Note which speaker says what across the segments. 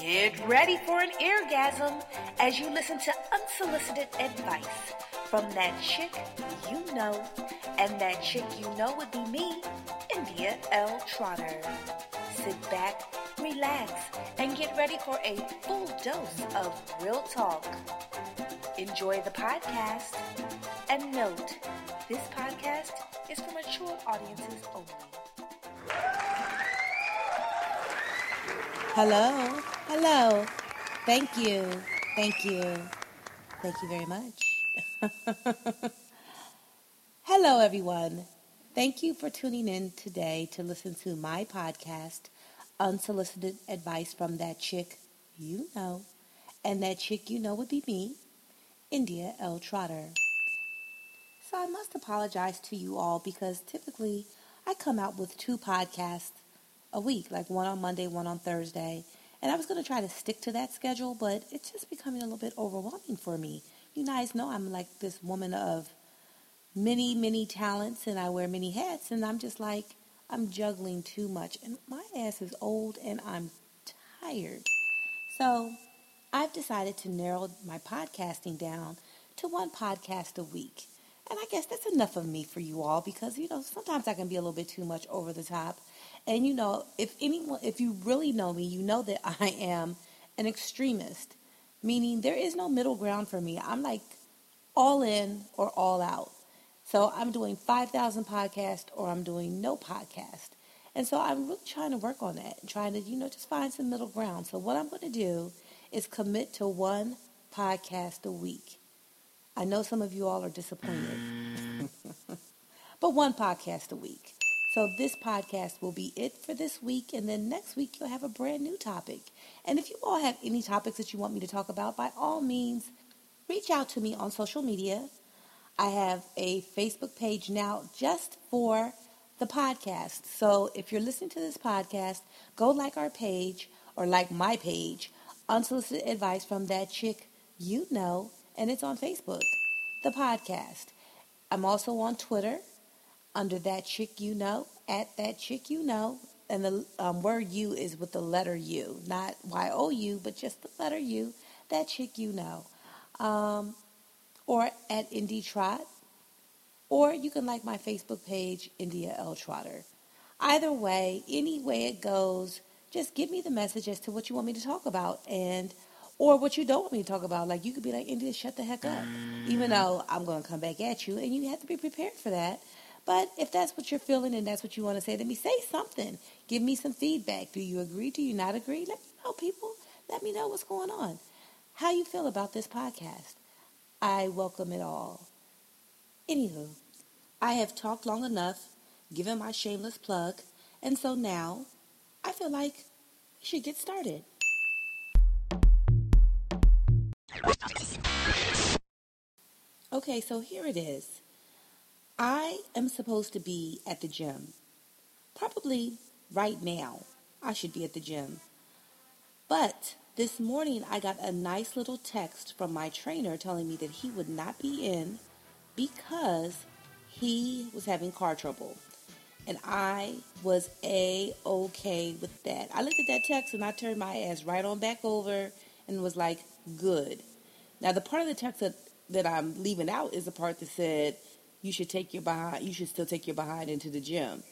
Speaker 1: Get ready for an eargasm as you listen to unsolicited advice from that chick you know, and that chick you know would be me, India L. Trotter. Sit back, relax, and get ready for a full dose of real talk. Enjoy the podcast, and note, this podcast is for mature audiences only.
Speaker 2: Hello, hello. Thank you, thank you, thank you very much. hello, everyone. Thank you for tuning in today to listen to my podcast, Unsolicited Advice from That Chick You Know. And that chick you know would be me, India L. Trotter. So I must apologize to you all because typically I come out with two podcasts a week, like one on Monday, one on Thursday. And I was going to try to stick to that schedule, but it's just becoming a little bit overwhelming for me. You guys know I'm like this woman of many, many talents and I wear many hats, and I'm just like, I'm juggling too much. And my ass is old and I'm tired. So I've decided to narrow my podcasting down to one podcast a week. And I guess that's enough of me for you all because, you know, sometimes I can be a little bit too much over the top. And you know, if anyone, if you really know me, you know that I am an extremist, meaning there is no middle ground for me. I'm like all in or all out. So I'm doing 5,000 podcasts or I'm doing no podcast. And so I'm really trying to work on that and trying to, you know, just find some middle ground. So what I'm going to do is commit to one podcast a week. I know some of you all are disappointed, mm. but one podcast a week. So this podcast will be it for this week, and then next week you'll have a brand new topic. And if you all have any topics that you want me to talk about, by all means, reach out to me on social media. I have a Facebook page now just for the podcast. So if you're listening to this podcast, go like our page or like my page, Unsolicited Advice from That Chick You Know, and it's on Facebook, the podcast. I'm also on Twitter under that chick you know, at that chick you know. And the um, word you is with the letter U, not Y O U, but just the letter U, that chick you know. Um, or at IndyTrot. Or you can like my Facebook page, India L. Trotter. Either way, any way it goes, just give me the message as to what you want me to talk about and or what you don't want me to talk about. Like you could be like, India, shut the heck up. Even though I'm gonna come back at you and you have to be prepared for that. But if that's what you're feeling and that's what you want to say to me, say something. Give me some feedback. Do you agree? Do you not agree? Let me know, people. Let me know what's going on. How you feel about this podcast. I welcome it all. Anywho, I have talked long enough, given my shameless plug, and so now I feel like we should get started. Okay, so here it is. I am supposed to be at the gym. Probably right now, I should be at the gym. But this morning, I got a nice little text from my trainer telling me that he would not be in because he was having car trouble. And I was a okay with that. I looked at that text and I turned my ass right on back over and was like, good. Now, the part of the text that, that I'm leaving out is the part that said, you should take your behind. You should still take your behind into the gym.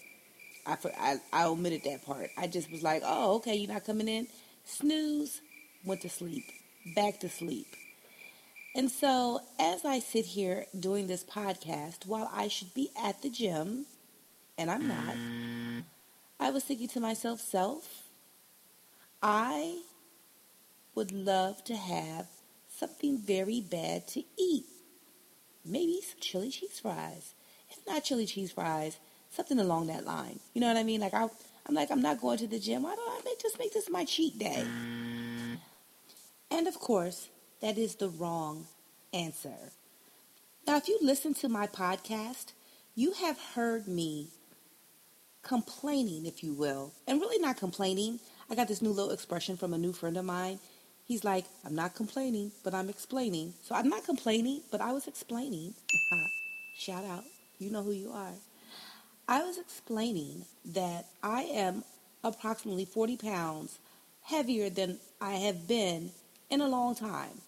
Speaker 2: I, I, I omitted that part. I just was like, oh, okay, you're not coming in. Snooze, went to sleep, back to sleep. And so, as I sit here doing this podcast, while I should be at the gym, and I'm not, I was thinking to myself, self, I would love to have something very bad to eat maybe some chili cheese fries. If not chili cheese fries, something along that line. You know what I mean? Like I, I'm like I'm not going to the gym. Why don't I make, just make this my cheat day? And of course, that is the wrong answer. Now, if you listen to my podcast, you have heard me complaining, if you will, and really not complaining. I got this new little expression from a new friend of mine. He's like, I'm not complaining, but I'm explaining. So I'm not complaining, but I was explaining. Shout out. You know who you are. I was explaining that I am approximately 40 pounds heavier than I have been in a long time.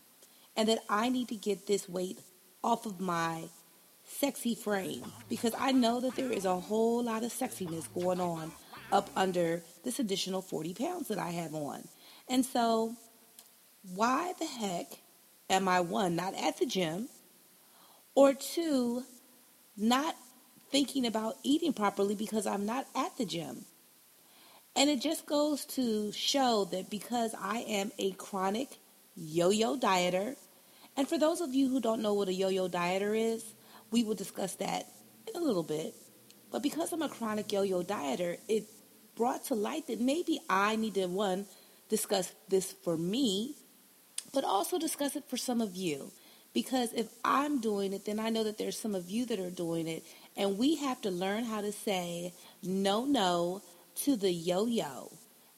Speaker 2: And that I need to get this weight off of my sexy frame because I know that there is a whole lot of sexiness going on up under this additional 40 pounds that I have on. And so, why the heck am I one, not at the gym, or two, not thinking about eating properly because I'm not at the gym? And it just goes to show that because I am a chronic yo yo dieter, and for those of you who don't know what a yo yo dieter is, we will discuss that in a little bit. But because I'm a chronic yo yo dieter, it brought to light that maybe I need to, one, discuss this for me, but also discuss it for some of you. Because if I'm doing it, then I know that there's some of you that are doing it. And we have to learn how to say no, no to the yo yo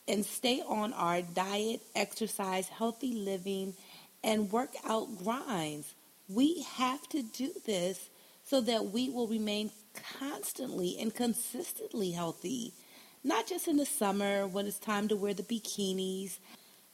Speaker 2: and stay on our diet, exercise, healthy living, and workout grinds. We have to do this so that we will remain constantly and consistently healthy. Not just in the summer when it's time to wear the bikinis,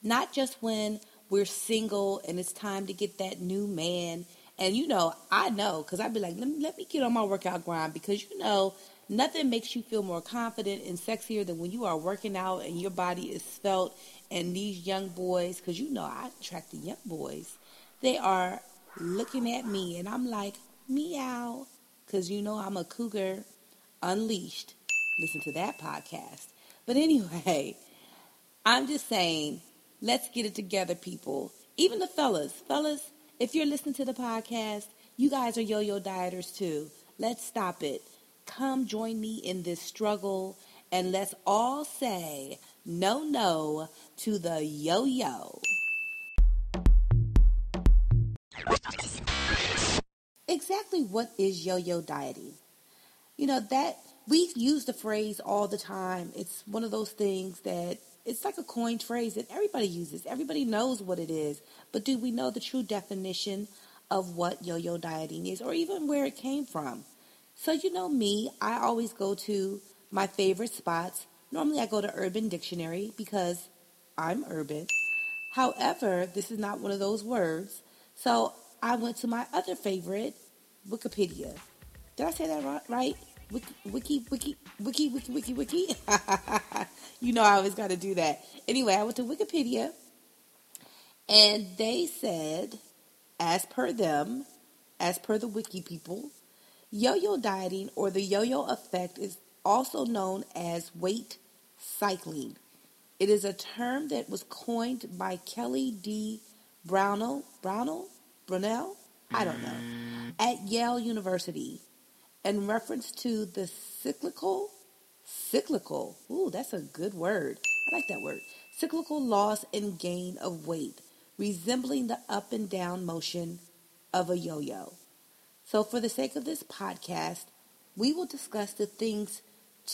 Speaker 2: not just when we're single and it's time to get that new man. And you know, I know because I'd be like, let me, let me get on my workout grind because you know, nothing makes you feel more confident and sexier than when you are working out and your body is felt. And these young boys, because you know, I attract the young boys, they are looking at me and I'm like, meow, because you know I'm a cougar unleashed. Listen to that podcast. But anyway, I'm just saying, let's get it together, people. Even the fellas, fellas, if you're listening to the podcast, you guys are yo-yo dieters too. Let's stop it. Come join me in this struggle and let's all say no, no to the yo-yo. exactly what is yo-yo dieting? You know, that we use the phrase all the time. It's one of those things that it's like a coined phrase that everybody uses. Everybody knows what it is. But do we know the true definition of what yo-yo dieting is or even where it came from? So you know me, I always go to my favorite spots. Normally I go to Urban Dictionary because I'm urban. However, this is not one of those words. So I went to my other favorite, Wikipedia. Did I say that right? Wiki, wiki, wiki, wiki, wiki, wiki, wiki. you know I always got to do that. Anyway, I went to Wikipedia, and they said, as per them, as per the wiki people, yo-yo dieting or the yo-yo effect is also known as weight cycling. It is a term that was coined by Kelly D. Brownell, Brownell, Brunel, I don't know, mm. at Yale University in reference to the cyclical, cyclical, ooh, that's a good word. I like that word. Cyclical loss and gain of weight, resembling the up and down motion of a yo yo. So, for the sake of this podcast, we will discuss the things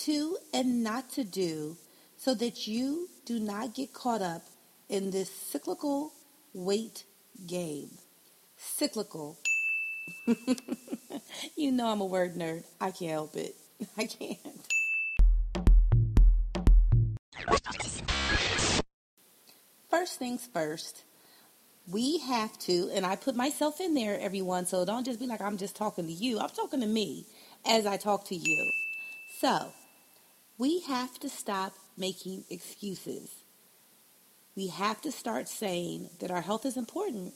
Speaker 2: to and not to do so that you do not get caught up in this cyclical weight game cyclical. you know I'm a word nerd. I can't help it. I can't. First things first, we have to, and I put myself in there, everyone, so don't just be like, I'm just talking to you. I'm talking to me as I talk to you. So, we have to stop making excuses. We have to start saying that our health is important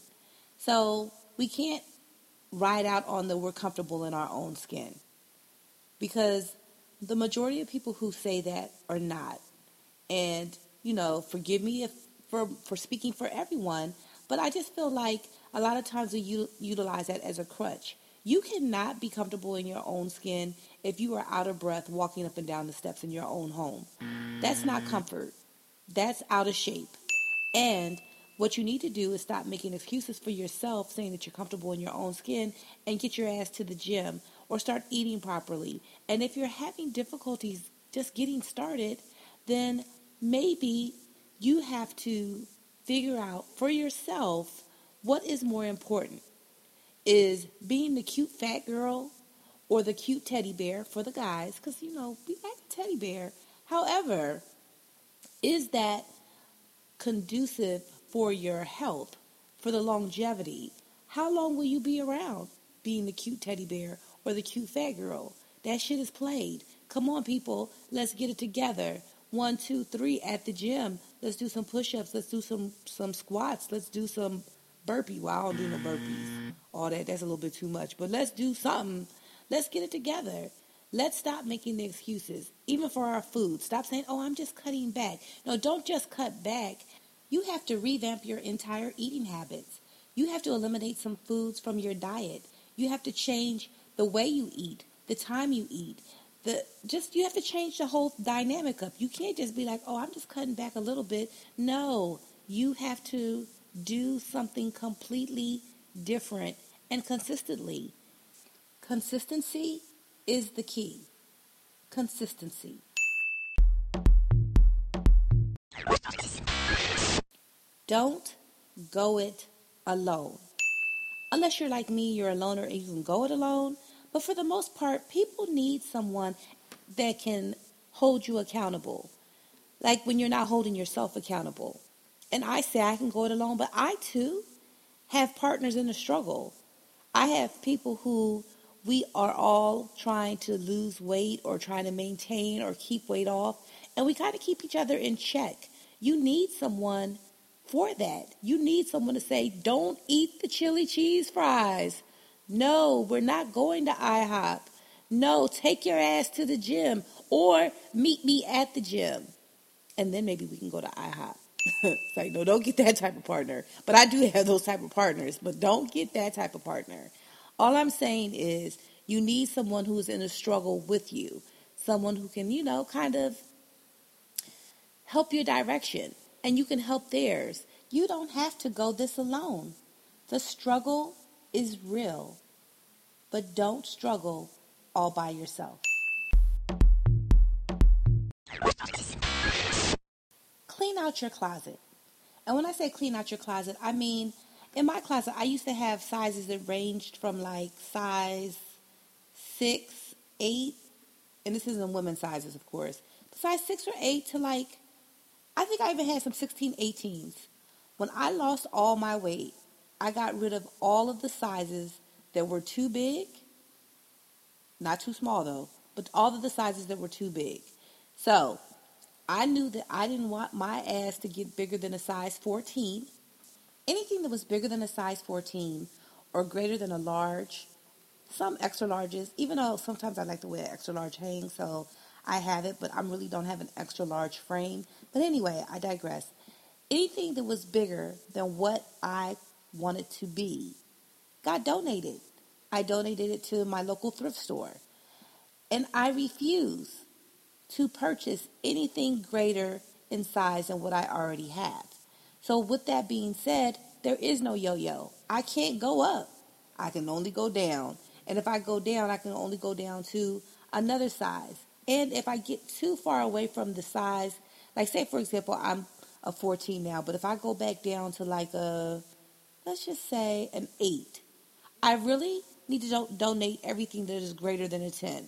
Speaker 2: so we can't ride out on the we're comfortable in our own skin because the majority of people who say that are not. And, you know, forgive me if for, for speaking for everyone, but I just feel like a lot of times we utilize that as a crutch. You cannot be comfortable in your own skin if you are out of breath walking up and down the steps in your own home. That's not mm. comfort. That's out of shape. And what you need to do is stop making excuses for yourself, saying that you're comfortable in your own skin, and get your ass to the gym or start eating properly. And if you're having difficulties just getting started, then maybe you have to figure out for yourself what is more important. Is being the cute fat girl or the cute teddy bear for the guys? Because, you know, we like teddy bear. However, is that conducive for your health, for the longevity, how long will you be around being the cute teddy bear or the cute fat girl? That shit is played. Come on, people, let's get it together. One, two, three at the gym. Let's do some push-ups. Let's do some some squats. Let's do some burpee. Well, I don't do no burpees. Mm-hmm. All that that's a little bit too much. But let's do something. Let's get it together. Let's stop making the excuses, even for our food. Stop saying, "Oh, I'm just cutting back." No, don't just cut back. You have to revamp your entire eating habits. You have to eliminate some foods from your diet. You have to change the way you eat, the time you eat. The just you have to change the whole dynamic up. You can't just be like, "Oh, I'm just cutting back a little bit." No, you have to do something completely different and consistently. Consistency is the key. Consistency. Don't go it alone. Unless you're like me, you're a loner and you can go it alone. But for the most part, people need someone that can hold you accountable. Like when you're not holding yourself accountable. And I say I can go it alone, but I too have partners in the struggle. I have people who we are all trying to lose weight or trying to maintain or keep weight off, and we got to keep each other in check. You need someone for that. You need someone to say, don't eat the chili cheese fries. No, we're not going to IHOP. No, take your ass to the gym or meet me at the gym. And then maybe we can go to IHOP. it's like, no, don't get that type of partner. But I do have those type of partners, but don't get that type of partner. All I'm saying is you need someone who's in a struggle with you, someone who can, you know, kind of help your direction and you can help theirs. You don't have to go this alone. The struggle is real, but don't struggle all by yourself. Clean out your closet. And when I say clean out your closet, I mean in my closet, I used to have sizes that ranged from like size six, eight, and this isn't women's sizes, of course, size six or eight to like, I think I even had some 16, 18s. When I lost all my weight, I got rid of all of the sizes that were too big, not too small though, but all of the sizes that were too big. So I knew that I didn't want my ass to get bigger than a size 14 anything that was bigger than a size 14 or greater than a large, some extra larges, even though sometimes I like to wear extra large hang, so I have it, but I really don't have an extra large frame. But anyway, I digress. Anything that was bigger than what I wanted to be got donated. I donated it to my local thrift store. And I refuse to purchase anything greater in size than what I already have. So, with that being said, there is no yo yo. I can't go up, I can only go down. And if I go down, I can only go down to another size. And if I get too far away from the size, like say for example, I'm a 14 now, but if I go back down to like a, let's just say an 8, I really need to do- donate everything that is greater than a 10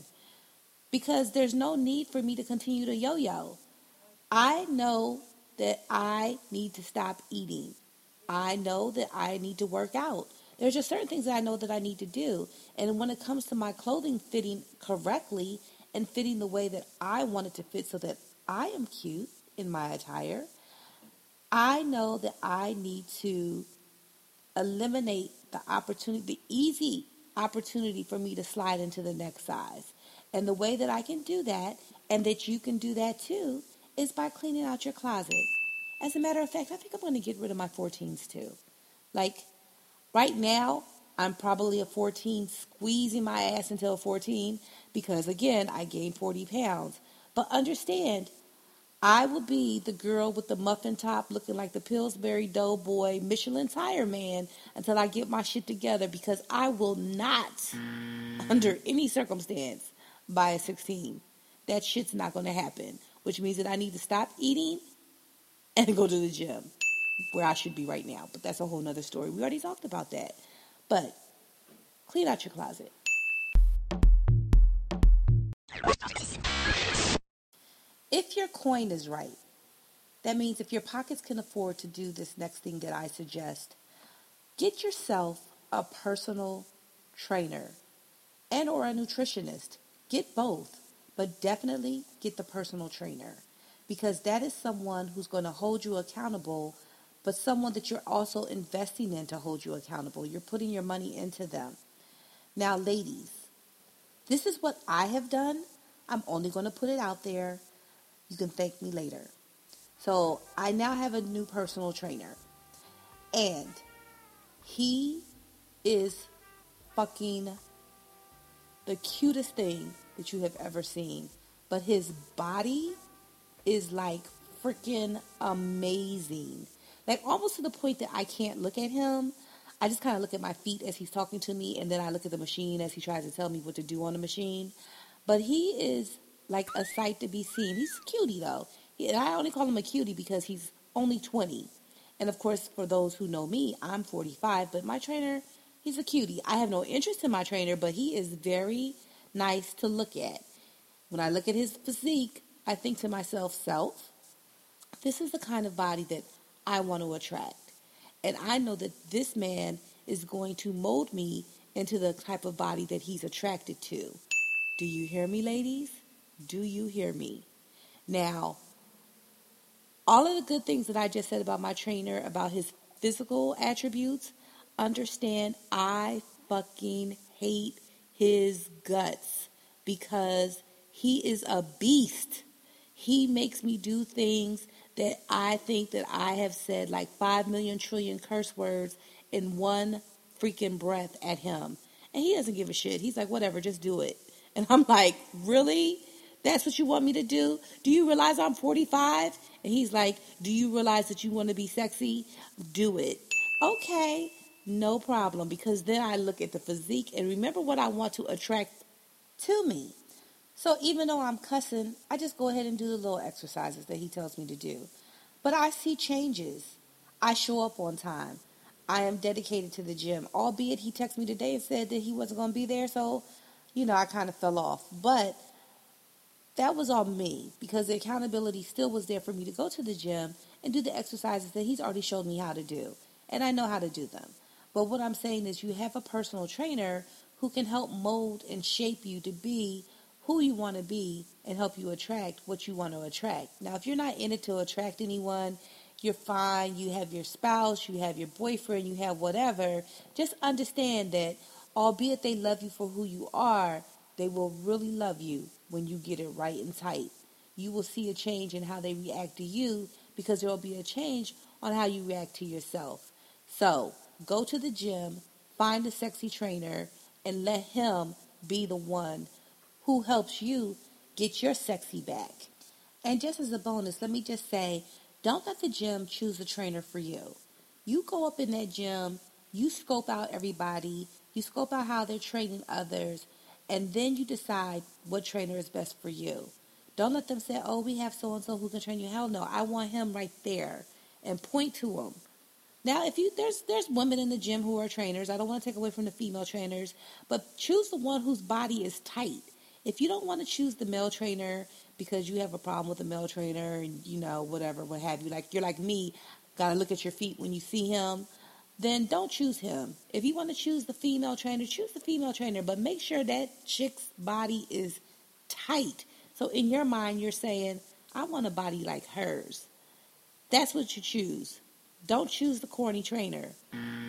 Speaker 2: because there's no need for me to continue to yo yo. I know that I need to stop eating. I know that I need to work out. There's just certain things that I know that I need to do. And when it comes to my clothing fitting correctly and fitting the way that I want it to fit so that I am cute in my attire, I know that I need to eliminate the opportunity, the easy opportunity for me to slide into the next size. And the way that I can do that, and that you can do that too, is by cleaning out your closet. As a matter of fact, I think I'm going to get rid of my 14s too. Like right now, I'm probably a 14 squeezing my ass until a 14 because again, I gained 40 pounds. But understand, I will be the girl with the muffin top looking like the Pillsbury Doughboy Michelin tire man until I get my shit together because I will not, under any circumstance, buy a 16. That shit's not going to happen which means that I need to stop eating and go to the gym where I should be right now. But that's a whole nother story. We already talked about that. But clean out your closet. If your coin is right, That means if your pockets can afford to do this next thing that I suggest, get yourself a personal trainer and or a nutritionist. Get both, but definitely get the personal trainer because that is someone who's going to hold you accountable, but someone that you're also investing in to hold you accountable. You're putting your money into them. Now, ladies, this is what I have done. I'm only going to put it out there. You can thank me later. So, I now have a new personal trainer. And he is fucking the cutest thing that you have ever seen. But his body is like freaking amazing. Like almost to the point that I can't look at him. I just kind of look at my feet as he's talking to me, and then I look at the machine as he tries to tell me what to do on the machine. But he is like a sight to be seen. He's a cutie though. He, I only call him a cutie because he's only 20. And of course, for those who know me, I'm 45, but my trainer, he's a cutie. I have no interest in my trainer, but he is very nice to look at. When I look at his physique, I think to myself, self, this is the kind of body that I want to attract. And I know that this man is going to mold me into the type of body that he's attracted to. Do you hear me, ladies? Do you hear me? Now, all of the good things that I just said about my trainer, about his physical attributes, understand I fucking hate his guts because he is a beast. He makes me do things that I think that I have said like 5 million trillion curse words in one freaking breath at him. And he doesn't give a shit. He's like, whatever, just do it. And I'm like, really? That's what you want me to do? Do you realize I'm 45? And he's like, do you realize that you want to be sexy? Do it. Okay, no problem. Because then I look at the physique and remember what I want to attract to me. So even though I'm cussing, I just go ahead and do the little exercises that he tells me to do. But I see changes. I show up on time. I am dedicated to the gym, albeit he texted me today and said that he wasn't going to be there. So, you know, I kind of fell off. But that was on me because the accountability still was there for me to go to the gym and do the exercises that he's already showed me how to do. And I know how to do them. But what I'm saying is, you have a personal trainer who can help mold and shape you to be who you want to be and help you attract what you want to attract. Now, if you're not in it to attract anyone, you're fine. You have your spouse, you have your boyfriend, you have whatever. Just understand that, albeit they love you for who you are, they will really love you when you get it right and tight. You will see a change in how they react to you because there will be a change on how you react to yourself. So, go to the gym, find a sexy trainer, and let him be the one who helps you get your sexy back. And just as a bonus, let me just say don't let the gym choose a trainer for you. You go up in that gym, you scope out everybody, you scope out how they're training others, and then you decide what trainer is best for you. Don't let them say, oh, we have so and so who can train you. Hell no, I want him right there and point to him. Now, if you there's there's women in the gym who are trainers. I don't want to take away from the female trainers, but choose the one whose body is tight. If you don't want to choose the male trainer because you have a problem with the male trainer and you know whatever, what have you, like you're like me, gotta look at your feet when you see him, then don't choose him. If you want to choose the female trainer, choose the female trainer, but make sure that chick's body is tight. So in your mind, you're saying, I want a body like hers. That's what you choose. Don't choose the corny trainer.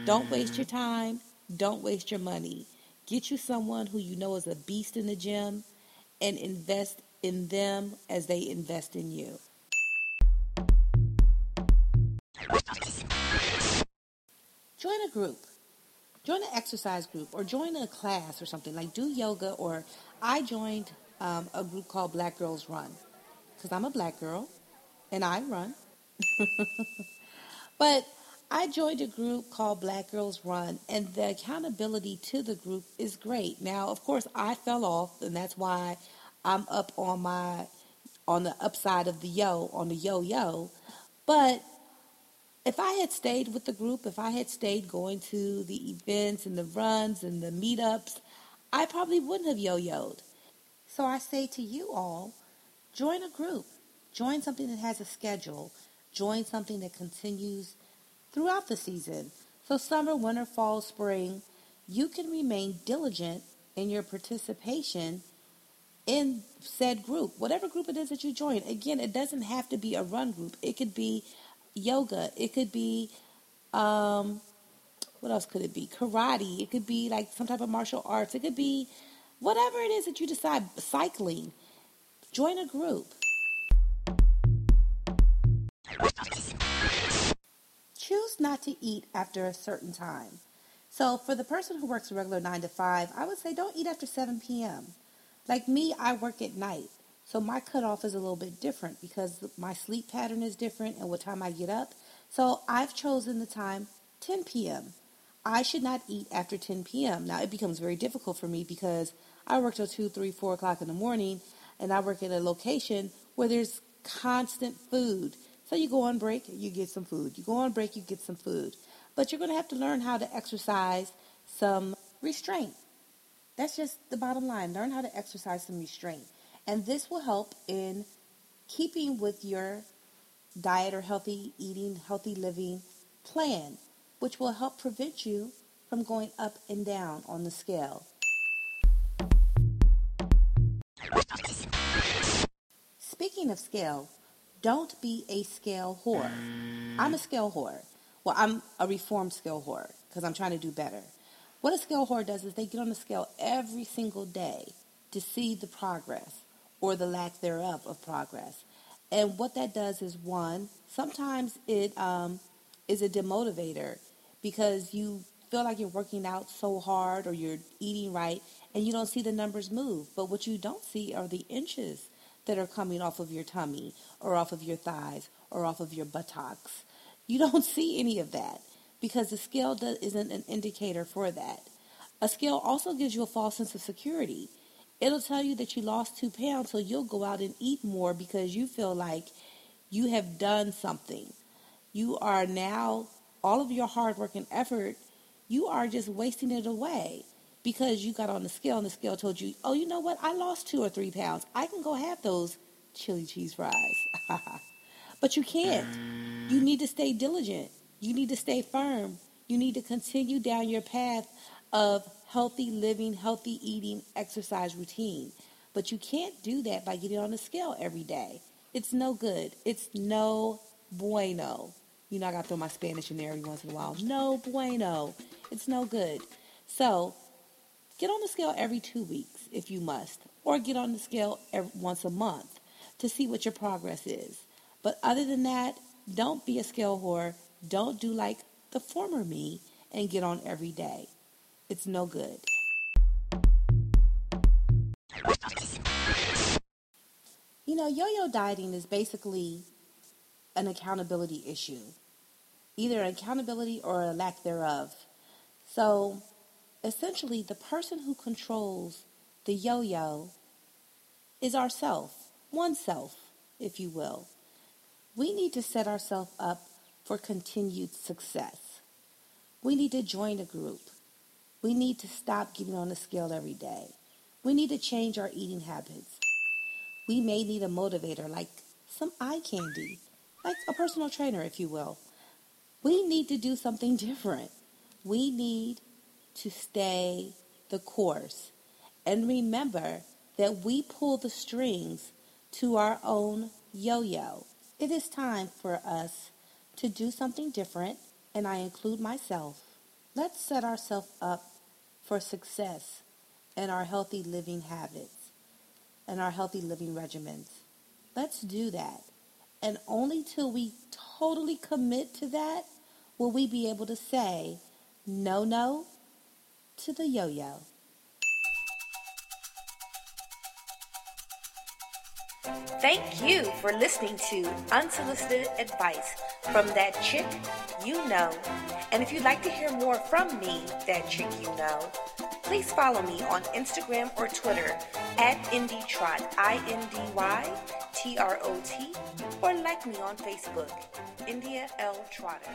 Speaker 2: Don't waste your time. Don't waste your money. Get you someone who you know is a beast in the gym and invest in them as they invest in you. Join a group. Join an exercise group or join a class or something. Like do yoga or I joined um, a group called Black Girls Run because I'm a black girl and I run. but I joined a group called Black Girls Run, and the accountability to the group is great. Now, of course, I fell off, and that's why I'm up on my on the upside of the yo on the yo yo. But if I had stayed with the group, if I had stayed going to the events and the runs and the meetups, I probably wouldn't have yo yoed. So I say to you all, join a group, join something that has a schedule Join something that continues throughout the season. So, summer, winter, fall, spring, you can remain diligent in your participation in said group, whatever group it is that you join. Again, it doesn't have to be a run group. It could be yoga. It could be, um, what else could it be? Karate. It could be like some type of martial arts. It could be whatever it is that you decide. Cycling. Join a group. Choose not to eat after a certain time. So for the person who works a regular 9 to 5, I would say don't eat after 7 p.m. Like me, I work at night. So my cutoff is a little bit different because my sleep pattern is different and what time I get up. So I've chosen the time 10 p.m. I should not eat after 10 p.m. Now it becomes very difficult for me because I work till 2, 3, 4 o'clock in the morning and I work at a location where there's constant food. So you go on break, you get some food. You go on break, you get some food. But you're going to have to learn how to exercise some restraint. That's just the bottom line. Learn how to exercise some restraint. And this will help in keeping with your diet or healthy eating, healthy living plan, which will help prevent you from going up and down on the scale. Speaking of scale, don't be a scale whore. I'm a scale whore. Well, I'm a reformed scale whore because I'm trying to do better. What a scale whore does is they get on the scale every single day to see the progress or the lack thereof of progress. And what that does is one, sometimes it um, is a demotivator because you feel like you're working out so hard or you're eating right and you don't see the numbers move. But what you don't see are the inches that are coming off of your tummy or off of your thighs or off of your buttocks. You don't see any of that because the scale does, isn't an indicator for that. A scale also gives you a false sense of security. It'll tell you that you lost two pounds, so you'll go out and eat more because you feel like you have done something. You are now, all of your hard work and effort, you are just wasting it away because you got on the scale and the scale told you, oh, you know what? I lost two or three pounds. I can go have those chili cheese fries. but you can't. You need to stay diligent. You need to stay firm. You need to continue down your path of healthy living, healthy eating, exercise routine. But you can't do that by getting on the scale every day. It's no good. It's no bueno. You know, I got to throw my Spanish in there every once in a while. No bueno. It's no good. So, get on the scale every two weeks if you must, or get on the scale every, once a month to see what your progress is. But other than that, don't be a scale whore. Don't do like the former me and get on every day. It's no good. You know, yo yo dieting is basically an accountability issue, either accountability or a lack thereof. So, essentially, the person who controls the yo yo is ourself, oneself, if you will. We need to set ourselves up for continued success. We need to join a group. We need to stop getting on the scale every day. We need to change our eating habits. We may need a motivator like some eye candy, like a personal trainer, if you will. We need to do something different. We need to stay the course and remember that we pull the strings to our own yo yo. It is time for us to do something different, and I include myself. Let's set ourselves up for success in our healthy living habits and our healthy living regimens. Let's do that. And only till we totally commit to that will we be able to say no, no to the yo yo.
Speaker 1: Thank you for listening to Unsolicited Advice from That Chick You Know. And if you'd like to hear more from me, That Chick You Know, please follow me on Instagram or Twitter at IndyTrot, I-N-D-Y-T-R-O-T, or like me on Facebook, India L. Trotter.